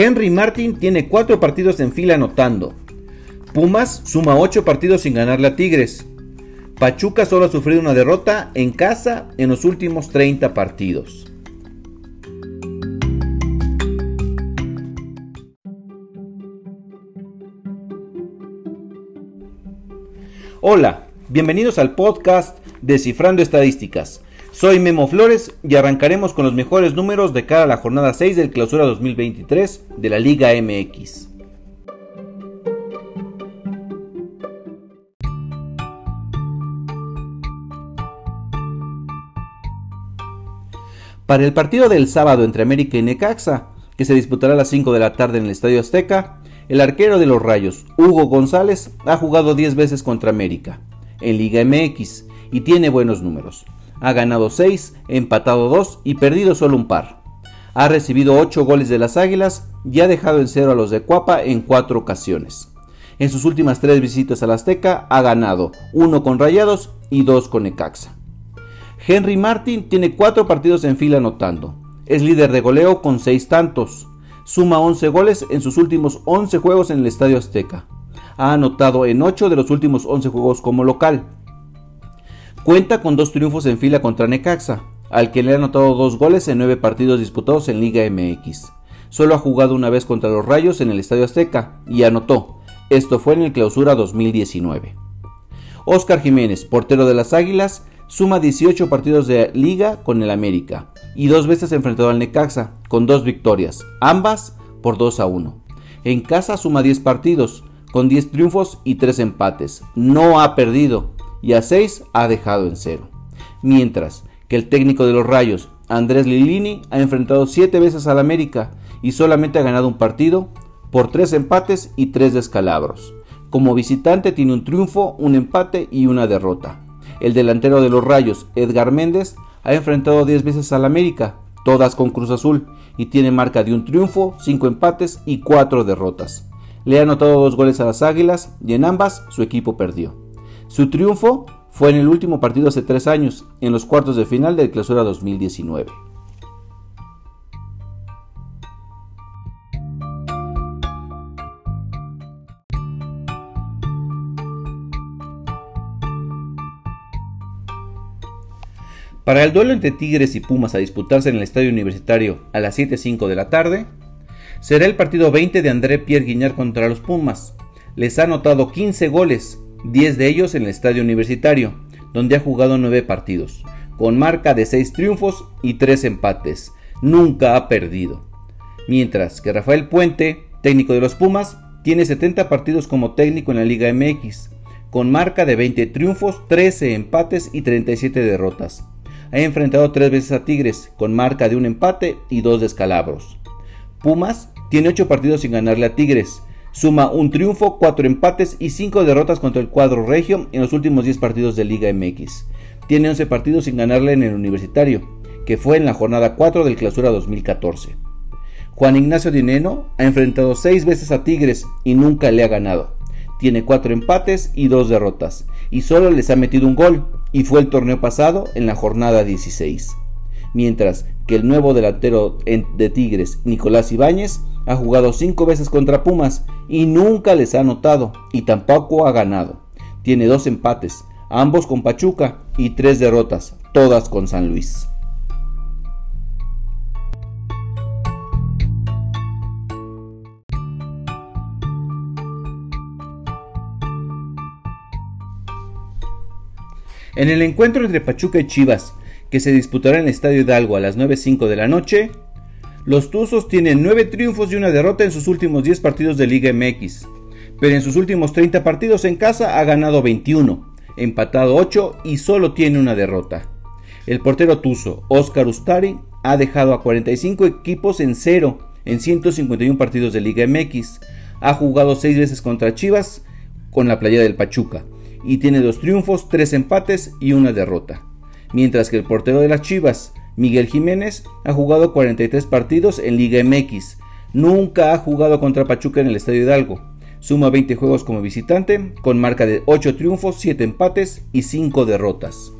Henry Martin tiene 4 partidos en fila anotando. Pumas suma 8 partidos sin ganarle a Tigres. Pachuca solo ha sufrido una derrota en casa en los últimos 30 partidos. Hola, bienvenidos al podcast Descifrando Estadísticas. Soy Memo Flores y arrancaremos con los mejores números de cara a la jornada 6 del Clausura 2023 de la Liga MX. Para el partido del sábado entre América y Necaxa, que se disputará a las 5 de la tarde en el Estadio Azteca, el arquero de los Rayos, Hugo González, ha jugado 10 veces contra América en Liga MX y tiene buenos números. Ha ganado 6, empatado 2 y perdido solo un par. Ha recibido 8 goles de las Águilas y ha dejado en cero a los de Cuapa en 4 ocasiones. En sus últimas 3 visitas al Azteca ha ganado 1 con Rayados y 2 con Ecaxa. Henry Martin tiene 4 partidos en fila anotando. Es líder de goleo con 6 tantos. Suma 11 goles en sus últimos 11 juegos en el Estadio Azteca. Ha anotado en 8 de los últimos 11 juegos como local Cuenta con dos triunfos en fila contra Necaxa, al que le ha anotado dos goles en nueve partidos disputados en Liga MX. Solo ha jugado una vez contra los Rayos en el Estadio Azteca y anotó. Esto fue en el Clausura 2019. Oscar Jiménez, portero de las Águilas, suma 18 partidos de liga con el América y dos veces enfrentado al Necaxa, con dos victorias, ambas por 2 a 1. En casa suma 10 partidos, con 10 triunfos y 3 empates. No ha perdido y a 6 ha dejado en cero. Mientras que el técnico de los Rayos, Andrés Lilini, ha enfrentado 7 veces al América y solamente ha ganado un partido por 3 empates y 3 descalabros. Como visitante tiene un triunfo, un empate y una derrota. El delantero de los Rayos, Edgar Méndez, ha enfrentado 10 veces al América, todas con Cruz Azul, y tiene marca de un triunfo, 5 empates y 4 derrotas. Le ha anotado dos goles a las Águilas y en ambas su equipo perdió. Su triunfo fue en el último partido hace tres años, en los cuartos de final del Clausura 2019. Para el duelo entre Tigres y Pumas a disputarse en el Estadio Universitario a las 7.05 de la tarde, será el partido 20 de André Pierre Guiñar contra los Pumas. Les ha anotado 15 goles 10 de ellos en el Estadio Universitario, donde ha jugado 9 partidos, con marca de 6 triunfos y 3 empates. Nunca ha perdido. Mientras que Rafael Puente, técnico de los Pumas, tiene 70 partidos como técnico en la Liga MX, con marca de 20 triunfos, 13 empates y 37 derrotas. Ha enfrentado 3 veces a Tigres, con marca de un empate y 2 descalabros. Pumas tiene 8 partidos sin ganarle a Tigres, Suma un triunfo, cuatro empates y cinco derrotas contra el cuadro regio en los últimos 10 partidos de Liga MX. Tiene 11 partidos sin ganarle en el universitario, que fue en la jornada 4 del clausura 2014. Juan Ignacio Dineno ha enfrentado 6 veces a Tigres y nunca le ha ganado. Tiene 4 empates y 2 derrotas, y solo les ha metido un gol, y fue el torneo pasado en la jornada 16. Mientras que el nuevo delantero de Tigres, Nicolás Ibáñez, ha jugado cinco veces contra Pumas y nunca les ha anotado y tampoco ha ganado. Tiene dos empates, ambos con Pachuca y tres derrotas, todas con San Luis. En el encuentro entre Pachuca y Chivas, que se disputará en el Estadio Hidalgo a las 9.05 de la noche, los Tuzos tienen 9 triunfos y una derrota en sus últimos 10 partidos de Liga MX, pero en sus últimos 30 partidos en casa ha ganado 21, empatado 8 y solo tiene una derrota. El portero Tuzo, Oscar Ustari, ha dejado a 45 equipos en cero en 151 partidos de Liga MX. Ha jugado 6 veces contra Chivas con la playa del Pachuca y tiene 2 triunfos, 3 empates y una derrota. Mientras que el portero de las Chivas, Miguel Jiménez ha jugado 43 partidos en Liga MX. Nunca ha jugado contra Pachuca en el Estadio Hidalgo. Suma 20 juegos como visitante, con marca de 8 triunfos, 7 empates y 5 derrotas.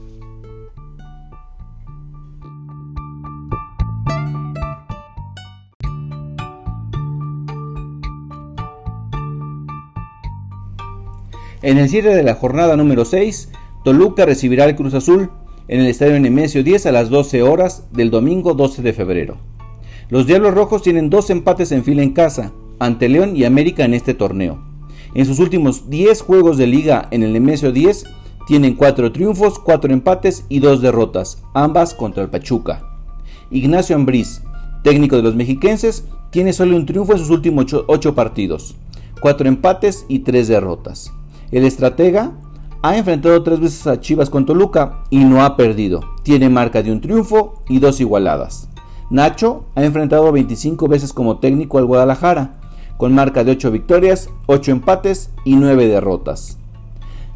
En el cierre de la jornada número 6, Toluca recibirá al Cruz Azul en el Estadio Nemesio 10 a las 12 horas del domingo 12 de febrero. Los Diablos Rojos tienen dos empates en fila en casa, ante León y América en este torneo. En sus últimos 10 juegos de liga en el Nemesio 10, tienen 4 triunfos, 4 empates y 2 derrotas, ambas contra el Pachuca. Ignacio Ambriz, técnico de los mexiquenses, tiene solo un triunfo en sus últimos 8 partidos, 4 empates y 3 derrotas. El estratega ha enfrentado 3 veces a Chivas con Toluca y no ha perdido. Tiene marca de un triunfo y dos igualadas. Nacho ha enfrentado 25 veces como técnico al Guadalajara, con marca de 8 victorias, 8 empates y 9 derrotas.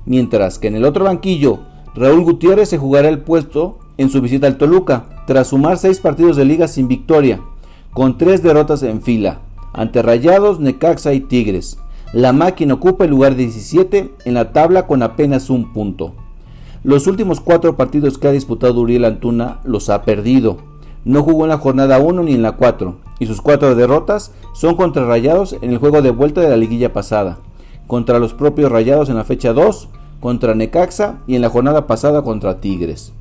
Mientras que en el otro banquillo, Raúl Gutiérrez se jugará el puesto en su visita al Toluca, tras sumar 6 partidos de liga sin victoria, con 3 derrotas en fila, ante Rayados, Necaxa y Tigres. La máquina ocupa el lugar 17 en la tabla con apenas un punto. Los últimos 4 partidos que ha disputado Uriel Antuna los ha perdido. No jugó en la jornada 1 ni en la 4, y sus 4 derrotas son contra Rayados en el juego de vuelta de la liguilla pasada, contra los propios Rayados en la fecha 2, contra Necaxa y en la jornada pasada contra Tigres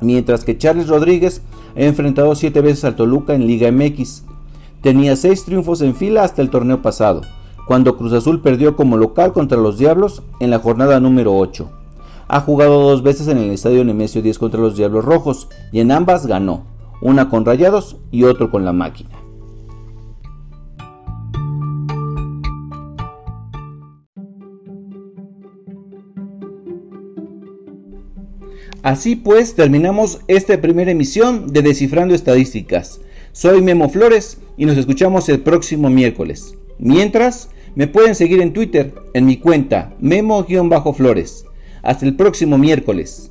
mientras que Charles Rodríguez ha enfrentado 7 veces al Toluca en Liga MX. Tenía 6 triunfos en fila hasta el torneo pasado, cuando Cruz Azul perdió como local contra los Diablos en la jornada número 8. Ha jugado dos veces en el Estadio Nemesio 10 contra los Diablos Rojos y en ambas ganó, una con Rayados y otro con la máquina. Así pues, terminamos esta primera emisión de Descifrando Estadísticas. Soy Memo Flores y nos escuchamos el próximo miércoles. Mientras, me pueden seguir en Twitter en mi cuenta Memo-Flores. Hasta el próximo miércoles.